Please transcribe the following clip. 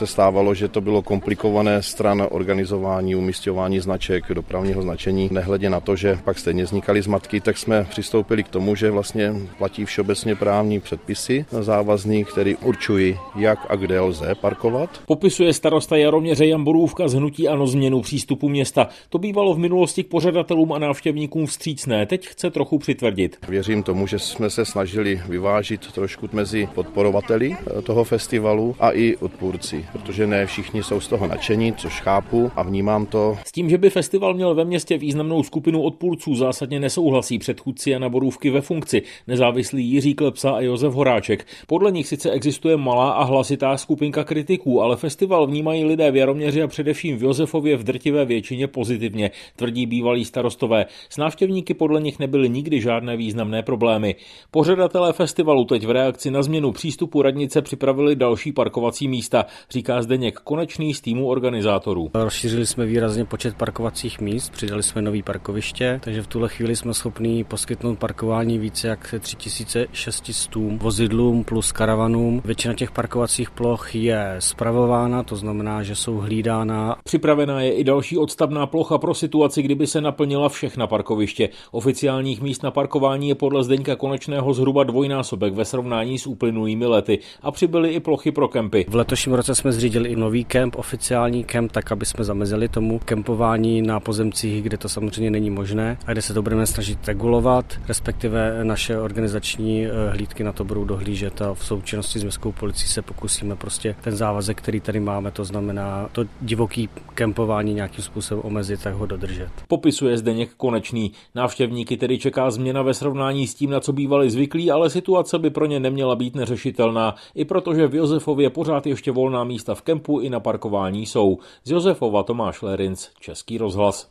se stávalo, že to bylo komplikované stran organizování, umístěvání značek, dopravního značení. Nehledě na to, že pak stejně vznikaly zmatky, tak jsme přistoupili k tomu, že vlastně platí všeobecně právní předpisy závazný, který určují, jak a kde lze parkovat. Popisuje starosta Jaroměře Jamborůvka z hnutí ano změnu přístupu města. To bývalo v minulosti k pořadatelům a návštěvníkům vstřícné, teď chce trochu přitvrdit. Věřím tomu, že jsme se snažili vyvážit trošku mezi podporovateli toho festivalu a i odpůrci, protože ne všichni jsou z toho nadšení, což chápu a vnímám to. S tím, že by festival měl ve městě významnou skupinu odpůrců, zásadně nesouhlasí předchůdci Jana Borůvky ve funkci, nezávislý Jiří Klepsa a Josef Horáček. Podle nich sice existuje malá a hlasitá skupinka kritiků, ale festival vnímají lidé v Jaroměři a především v Josefově v drtivé většině pozitivně, tvrdí bývalí starostové. S návštěvníky podle nich nebyly nikdy žádné významné problémy. Pořadatelé festivalu teď v reakci na změnu přístupu radnice připravili další parkovací místa, říká Zdeněk Konečný z týmu organizátorů. Rozšířili jsme výrazně počet parkovacích míst, přidali jsme nový parkoviště, takže v tuhle chvíli jsme schopni poskytnout parkování více jak 3600 vozidlům plus karavanům. Většina těch parkovacích ploch je spravována, to znamená, že jsou hlídána. Připravená je i další odstavná plocha pro situaci, kdyby se naplnila všechna parkoviště. Oficiálních míst na parkování je podle Zdeňka Konečného zhruba dvojnásobek ve srovnání s uplynulými lety a přibyly i plochy pro kempy. V letošním roce jsme zřídili i nový kemp, oficiální kemp, tak aby jsme zamezili tomu kempování na pozemcích, kde to samozřejmě není možné a kde se to budeme snažit regulovat, respektive naše organizační eh, hlídky na to budou dohlížet a v součinnosti s městskou policií se pokusíme prostě ten závazek, který tady máme, to znamená to divoký kempování nějakým způsobem omezit, tak ho dodržet. Popisuje Zdeněk Konečný. Návštěvníky tedy čeká změna ve srovnání s tím, na co bývali zvyklí, ale situace by pro ně neměla být neřešitelná, i protože v Josefově pořád ještě volná místa v kempu i na parkování jsou. Z Josefova Tomáš Lerinc, Český rozhlas.